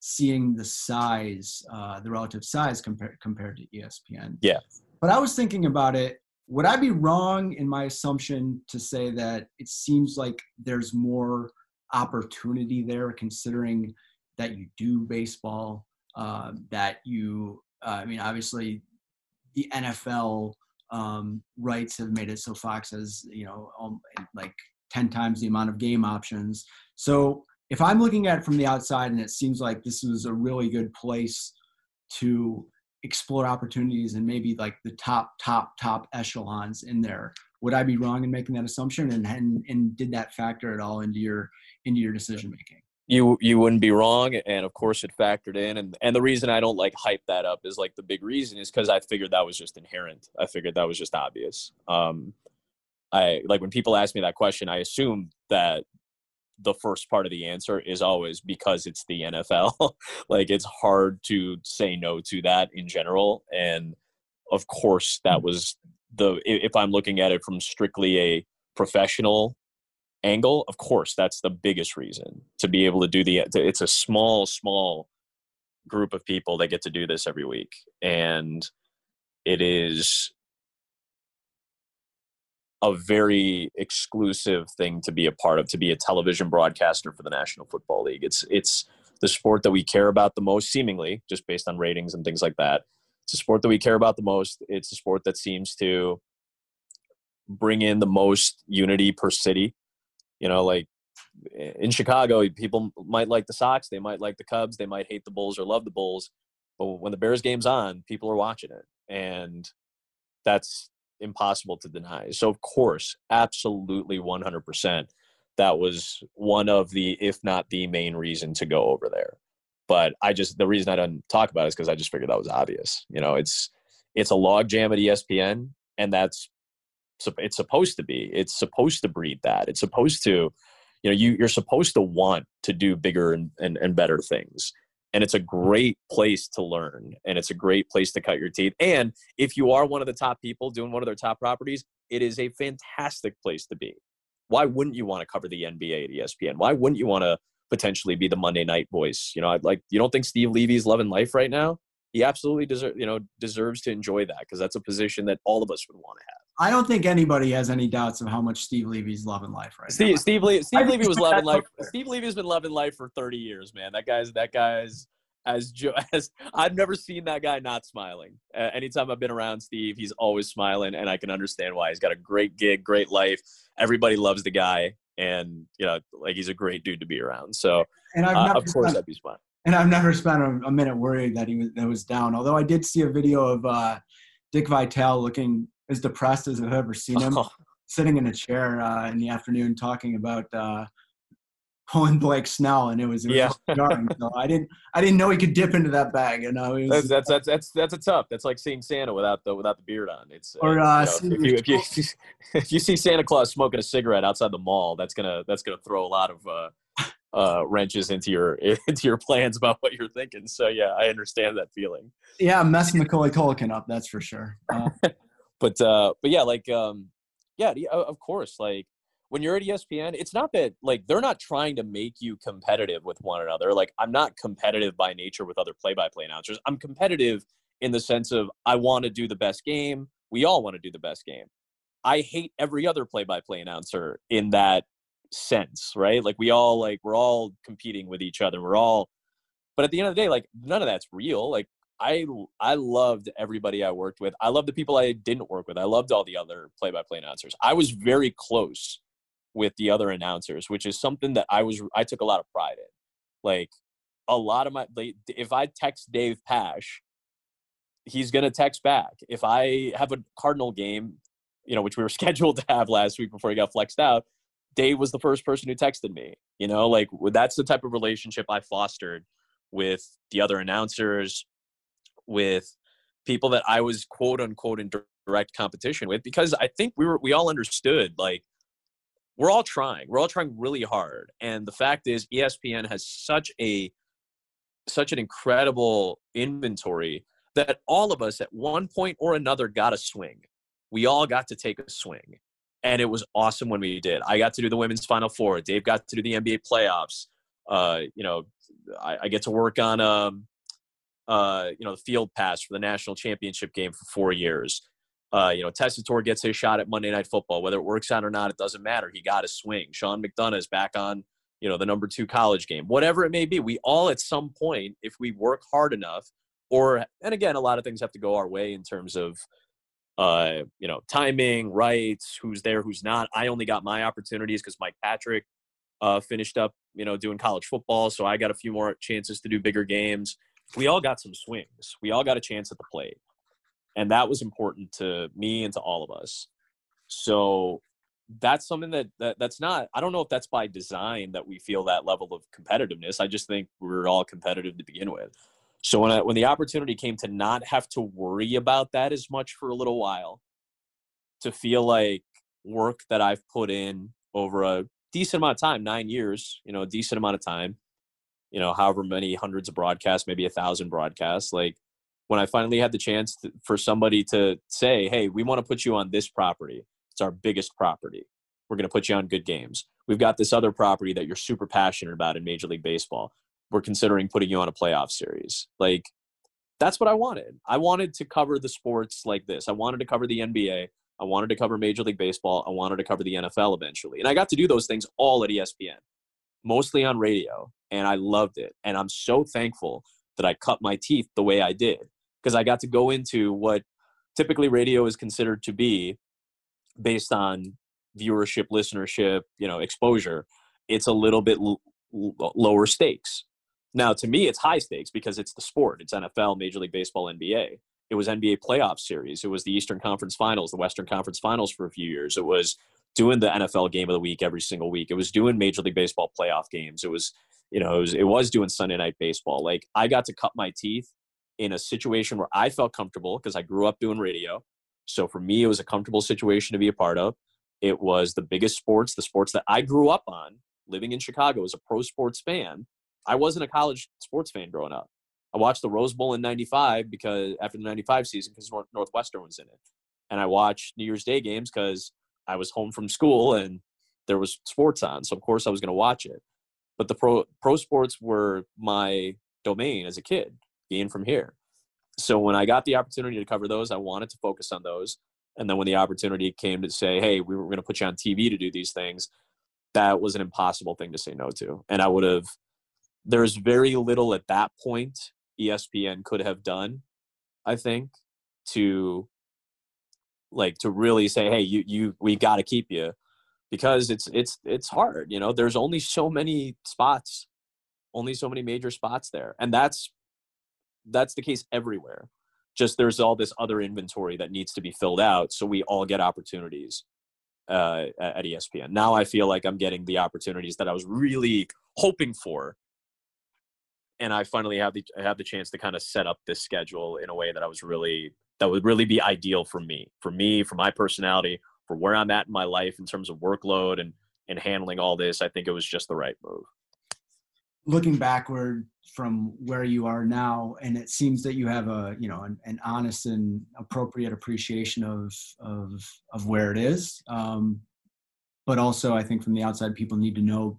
seeing the size uh, the relative size compared compared to espn yeah. But i was thinking about it. Would i be wrong in my assumption to say that it seems like there's more opportunity there considering that you do baseball, uh, that you, uh, I mean, obviously the NFL um, rights have made it so Fox has, you know, um, like 10 times the amount of game options. So if I'm looking at it from the outside and it seems like this is a really good place to explore opportunities and maybe like the top, top, top echelons in there, would I be wrong in making that assumption? And, and, and did that factor at all into your, into your decision making? you you wouldn't be wrong and of course it factored in and and the reason i don't like hype that up is like the big reason is because i figured that was just inherent. I figured that was just obvious. Um i like when people ask me that question i assume that the first part of the answer is always because it's the nfl like it's hard to say no to that in general and of course that was the if i'm looking at it from strictly a professional angle, of course, that's the biggest reason to be able to do the. It's a small, small group of people that get to do this every week, and it is a very exclusive thing to be a part of to be a television broadcaster for the National Football League. It's it's the sport that we care about the most seemingly just based on ratings and things like that. It's a sport that we care about the most. It's a sport that seems to bring in the most unity per city you know, like in Chicago, people might like the Sox, they might like the Cubs, they might hate the Bulls or love the Bulls, but when the Bears game's on, people are watching it, and that's impossible to deny. So of course, absolutely 100%, that was one of the, if not the main reason to go over there. But I just the reason I didn't talk about it is because I just figured that was obvious. You know, it's it's a log jam at ESPN, and that's it's supposed to be it's supposed to breed that it's supposed to you know you, you're supposed to want to do bigger and, and, and better things. And it's a great place to learn and it's a great place to cut your teeth. And if you are one of the top people doing one of their top properties it is a fantastic place to be. Why wouldn't you want to cover the nba at espn why wouldn't you want to potentially be the monday night voice? You know I'd like you don't think steve levy's loving life right now? He absolutely deserves you know deserves to enjoy that because that's a position that all of us would want to have I don't think anybody has any doubts of how much Steve Levy's loving life right Steve, now. Steve, Le- Steve Levy was loving life. Steve Levy's been loving life for 30 years, man. That guy's that guy's as jo- as I've never seen that guy not smiling. Uh, anytime I've been around Steve, he's always smiling, and I can understand why. He's got a great gig, great life. Everybody loves the guy, and you know, like he's a great dude to be around. So, and I've uh, of course, I'd be smiling. And I've never spent a, a, minute worried that he was that was down. Although I did see a video of uh, Dick Vitale looking as depressed as I've ever seen him, oh. sitting in a chair uh, in the afternoon talking about uh, pulling Blake Snell, and it was, it was yeah. jarring. so I didn't I didn't know he could dip into that bag. You know, was, that's, that's that's that's a tough. That's like seeing Santa without the without the beard on. It's or uh, you know, if, you, if, you, if you see Santa Claus smoking a cigarette outside the mall, that's gonna that's gonna throw a lot of. Uh, uh, wrenches into your into your plans about what you're thinking. So yeah, I understand that feeling. Yeah, messing Macaulay Culkin up, that's for sure. Uh, but uh, but yeah, like um, yeah, of course, like when you're at ESPN, it's not that like they're not trying to make you competitive with one another. Like I'm not competitive by nature with other play-by-play announcers. I'm competitive in the sense of I want to do the best game. We all want to do the best game. I hate every other play-by-play announcer in that sense, right? Like we all like we're all competing with each other. We're all but at the end of the day, like none of that's real. Like I I loved everybody I worked with. I loved the people I didn't work with. I loved all the other play-by-play announcers. I was very close with the other announcers, which is something that I was I took a lot of pride in. Like a lot of my if I text Dave Pasch, he's gonna text back. If I have a Cardinal game, you know, which we were scheduled to have last week before he got flexed out, Dave was the first person who texted me. You know, like that's the type of relationship I fostered with the other announcers, with people that I was quote unquote in direct competition with because I think we were we all understood like we're all trying. We're all trying really hard. And the fact is ESPN has such a such an incredible inventory that all of us at one point or another got a swing. We all got to take a swing. And it was awesome when we did. I got to do the women's final four. Dave got to do the NBA playoffs. Uh, you know, I, I get to work on um, uh, you know, the field pass for the national championship game for four years. Uh, you know, Tessitore gets his shot at Monday Night Football. Whether it works out or not, it doesn't matter. He got a swing. Sean McDonough is back on you know, the number two college game, whatever it may be. We all, at some point, if we work hard enough, or, and again, a lot of things have to go our way in terms of, uh, you know, timing, rights, who's there, who's not. I only got my opportunities because Mike Patrick uh, finished up, you know, doing college football. So I got a few more chances to do bigger games. We all got some swings. We all got a chance at the plate. And that was important to me and to all of us. So that's something that, that that's not i don't know if that's by design that we feel that level of competitiveness i just think we're all competitive to begin with so when I, when the opportunity came to not have to worry about that as much for a little while to feel like work that i've put in over a decent amount of time nine years you know a decent amount of time you know however many hundreds of broadcasts maybe a thousand broadcasts like when i finally had the chance to, for somebody to say hey we want to put you on this property it's our biggest property. We're going to put you on good games. We've got this other property that you're super passionate about in Major League Baseball. We're considering putting you on a playoff series. Like, that's what I wanted. I wanted to cover the sports like this. I wanted to cover the NBA. I wanted to cover Major League Baseball. I wanted to cover the NFL eventually. And I got to do those things all at ESPN, mostly on radio. And I loved it. And I'm so thankful that I cut my teeth the way I did because I got to go into what typically radio is considered to be based on viewership, listenership, you know, exposure, it's a little bit l- l- lower stakes. Now, to me, it's high stakes because it's the sport. It's NFL, Major League Baseball, NBA. It was NBA playoff series. It was the Eastern Conference Finals, the Western Conference Finals for a few years. It was doing the NFL game of the week every single week. It was doing Major League Baseball playoff games. It was, you know, it was, it was doing Sunday night baseball. Like I got to cut my teeth in a situation where I felt comfortable because I grew up doing radio. So for me, it was a comfortable situation to be a part of. It was the biggest sports, the sports that I grew up on, living in Chicago as a pro sports fan. I wasn't a college sports fan growing up. I watched the Rose Bowl in 95 because after the 95 season because Northwestern was in it. And I watched New Year's Day games because I was home from school and there was sports on. So of course I was going to watch it. But the pro pro sports were my domain as a kid, being from here so when I got the opportunity to cover those, I wanted to focus on those. And then when the opportunity came to say, hey, we were going to put you on TV to do these things, that was an impossible thing to say no to. And I would have, there's very little at that point ESPN could have done, I think, to like to really say, hey, you you we got to keep you because it's it's it's hard. You know, there's only so many spots, only so many major spots there, and that's that's the case everywhere. Just there's all this other inventory that needs to be filled out, so we all get opportunities uh, at ESPN. Now I feel like I'm getting the opportunities that I was really hoping for, and I finally have the have the chance to kind of set up this schedule in a way that I was really that would really be ideal for me, for me, for my personality, for where I'm at in my life in terms of workload and and handling all this. I think it was just the right move. Looking backward from where you are now and it seems that you have a you know an, an honest and appropriate appreciation of of of where it is. Um, but also i think from the outside people need to know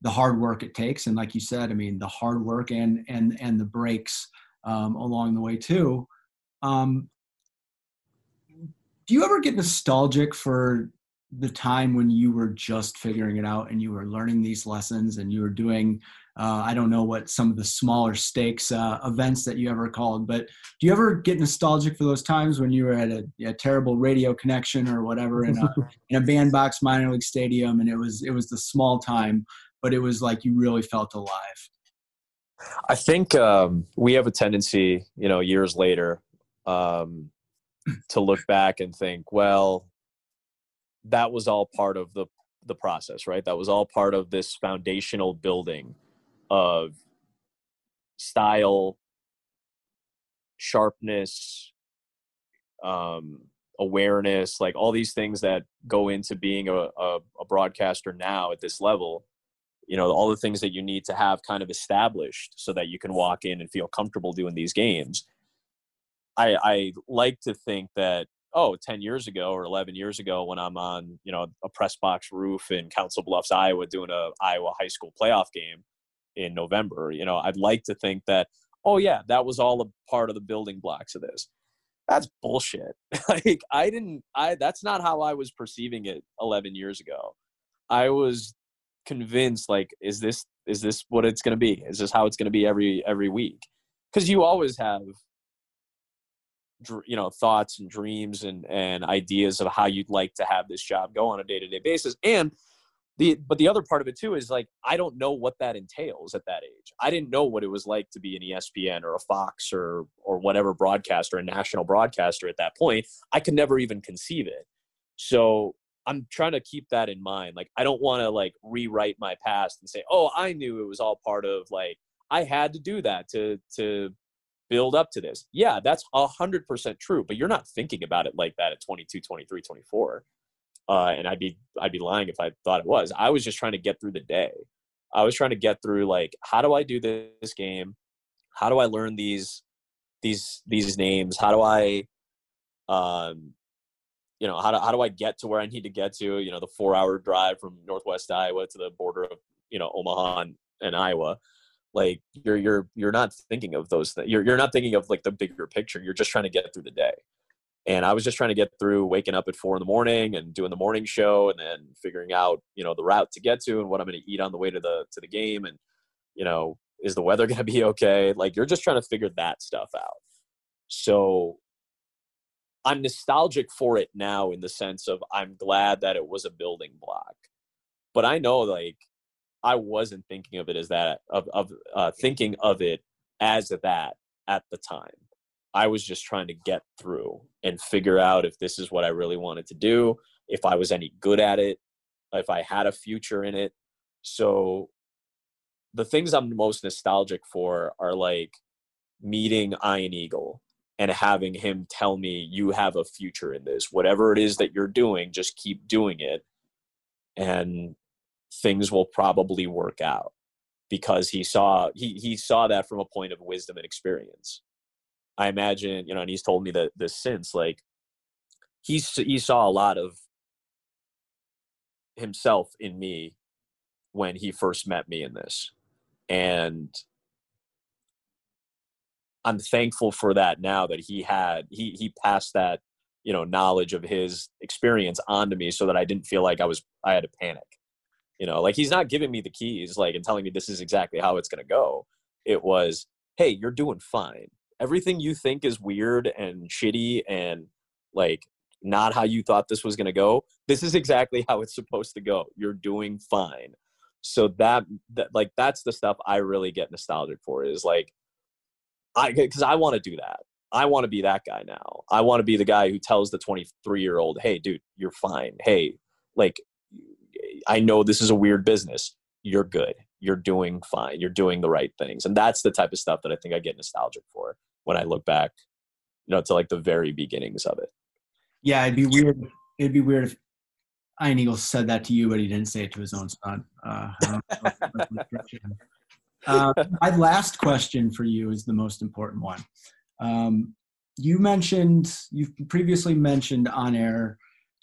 the hard work it takes. And like you said i mean the hard work and and and the breaks um, along the way too. Um, do you ever get nostalgic for the time when you were just figuring it out and you were learning these lessons and you were doing uh, I don't know what some of the smaller stakes uh, events that you ever called, but do you ever get nostalgic for those times when you were at a, a terrible radio connection or whatever in a, in a bandbox minor league stadium and it was it was the small time, but it was like you really felt alive? I think um, we have a tendency, you know, years later, um, to look back and think, well, that was all part of the the process, right? That was all part of this foundational building of style, sharpness, um, awareness, like all these things that go into being a, a, a, broadcaster now at this level. You know, all the things that you need to have kind of established so that you can walk in and feel comfortable doing these games. I, I like to think that oh 10 years ago or 11 years ago when i'm on you know a press box roof in council bluffs iowa doing a iowa high school playoff game in November. You know, I'd like to think that, oh yeah, that was all a part of the building blocks of this. That's bullshit. like I didn't I that's not how I was perceiving it 11 years ago. I was convinced like is this is this what it's going to be is this how it's going to be every every week because you always have you know thoughts and dreams and and ideas of how you'd like to have this job go on a day-to-day basis. And the but the other part of it too is like i don't know what that entails at that age. I didn't know what it was like to be an espn or a fox or or whatever broadcaster a national broadcaster at that point. I could never even conceive it. So i'm trying to keep that in mind. Like i don't want to like rewrite my past and say oh i knew it was all part of like i had to do that to to build up to this. Yeah, that's 100% true, but you're not thinking about it like that at 22, 23, 24. Uh, and I'd be I'd be lying if I thought it was. I was just trying to get through the day. I was trying to get through like how do I do this game? How do I learn these these these names? How do I um you know how do, how do I get to where I need to get to? You know the four hour drive from Northwest Iowa to the border of you know Omaha and, and Iowa like you're you're you're not thinking of those things you're, you're not thinking of like the bigger picture you're just trying to get through the day. And i was just trying to get through waking up at four in the morning and doing the morning show and then figuring out you know the route to get to and what i'm going to eat on the way to the to the game and you know is the weather going to be okay? Like you're just trying to figure that stuff out. So i'm nostalgic for it now in the sense of i'm glad that it was a building block. But i know like I wasn't thinking of it as that of of uh, thinking of it as that at the time. I was just trying to get through and figure out if this is what I really wanted to do, if I was any good at it, if I had a future in it. So the things I'm most nostalgic for are like meeting Ian Eagle and having him tell me you have a future in this. Whatever it is that you're doing, just keep doing it. And things will probably work out because he saw he he saw that from a point of wisdom and experience. I imagine, you know, and he's told me that this since like he's he saw a lot of himself in me when he first met me in this. And I'm thankful for that now that he had he he passed that, you know, knowledge of his experience onto me so that I didn't feel like I was I had to panic you know like he's not giving me the keys like and telling me this is exactly how it's to go. It was hey you're doing fine. Everything you think is weird and shitty and like not how you thought this was to go this is exactly how it's supposed to go. You're doing fine. So that, that like that's the stuff i really get nostalgic for is like i because i want to do that. I want to be that guy now. I want to be the guy who tells the 23 year old hey dude you're fine. Hey like I know this is a weird business. You're good. You're doing fine. You're doing the right things. And that's the type of stuff that I think I get nostalgic for when I look back, you know, to like the very beginnings of it. Yeah, it'd be weird. It'd be weird if Ian Eagle said that to you, but he didn't say it to his own son. Uh, uh, my last question for you is the most important one. Um, you mentioned, you've previously mentioned on air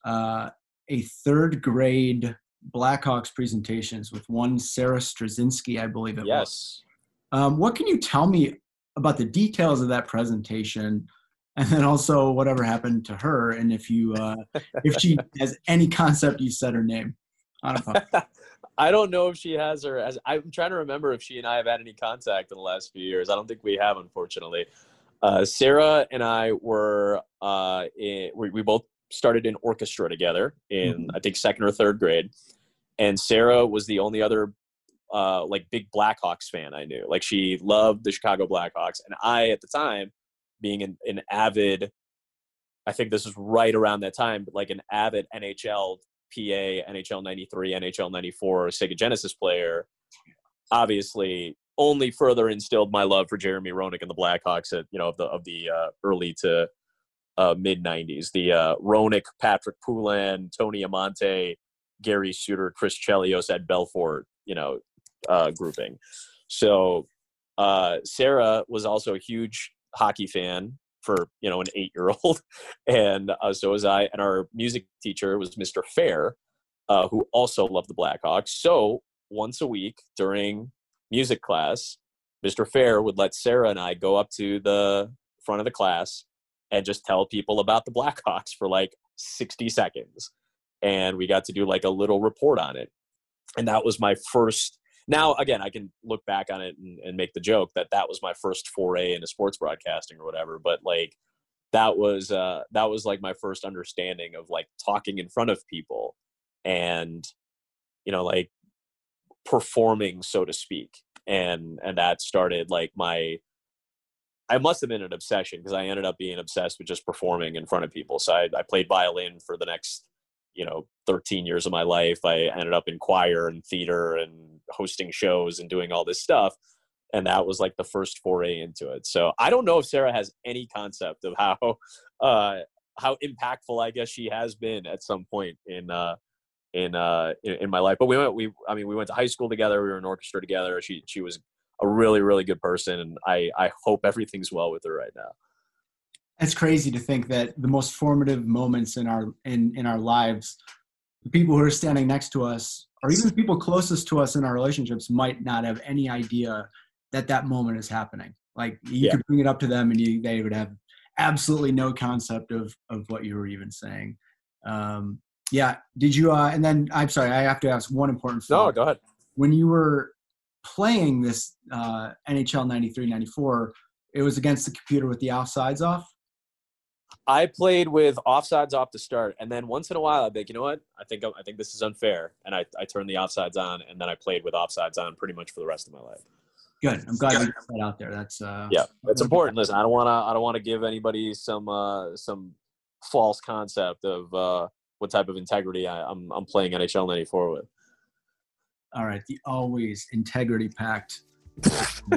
uh, a third grade Blackhawks presentations with one Sarah Straczynski, I believe it yes. was. Um, what can you tell me about the details of that presentation, and then also whatever happened to her, and if you uh, if she has any concept you said her name on a I don't know if she has her. As I'm trying to remember if she and I have had any contact in the last few years. I don't think we have, unfortunately. Uh, Sarah and I were uh, in, we, we both started in orchestra together in mm-hmm. I think second or third grade, and Sarah was the only other uh, like big Blackhawks fan I knew. Like she loved the Chicago Blackhawks, and I at the time, being an, an avid, I think this was right around that time, but like an avid NHL PA, NHL '93, NHL '94 Sega Genesis player, obviously only further instilled my love for Jeremy Roenick and the Blackhawks at you know of the of the uh, early to uh, mid 90s. The uh, Roenick, Patrick Poulin, Tony Amonte, Gary Suter, Chris Chelios, Ed Belfour, you know, uh, grouping. So uh, Sarah was also a huge hockey fan for you know an eight year old, and uh, so was I. And our music teacher was Mr. Fair, uh, who also loved the Blackhawks. So once a week during music class, Mr. Fair would let Sarah and I go up to the front of the class and just tell people about the Blackhawks for like 60 seconds. And we got to do like a little report on it. and that was my first now again i can look back on it and, and, make the joke that that was my first foray into sports broadcasting or whatever but like that was uh that was like my first understanding of like talking in front of people and you know like performing so to speak and and that started like my I must have been an obsession because I ended up being obsessed with just performing in front of people. So I, I played violin for the next, you know, 13 years of my life. I ended up in choir and theater and hosting shows and doing all this stuff. And that was like the first foray into it. So I don't know if Sarah has any concept of how, uh, how impactful I guess she has been at some point in, uh, in, uh, in, in my life. But we went, we, I mean, we went to high school together. We were in orchestra together. She, she was a really really good person and i i hope everything's well with her right now. It's crazy to think that the most formative moments in our in in our lives the people who are standing next to us or even the people closest to us in our relationships might not have any idea that that moment is happening. Like you yeah. could bring it up to them and you, they would have absolutely no concept of of what you were even saying. Um yeah did you uh and then i'm sorry i have to ask one important thing no go ahead. When you were playing this uh, NHL 93 94, it was against the computer with the offsides off? I played with offsides off to start, and then once in a while I'd be like, you know what? I think I think this is unfair, and I I turned the offsides on, and then I played with offsides on pretty much for the rest of my life. Good. I'm glad you put that out there. That's uh, yeah, that's important. Listen, I don't want to I don't want to give anybody some uh, some false concept of uh, what type of integrity I, I'm I'm playing NHL '94 with. All right, the always integrity packed.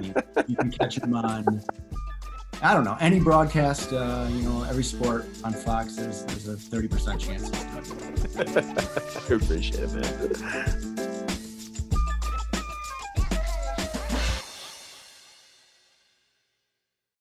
you can catch him on. I don't know any broadcast. Uh, you know, every sport on Fox. There's there's a thirty percent chance. I appreciate it, man.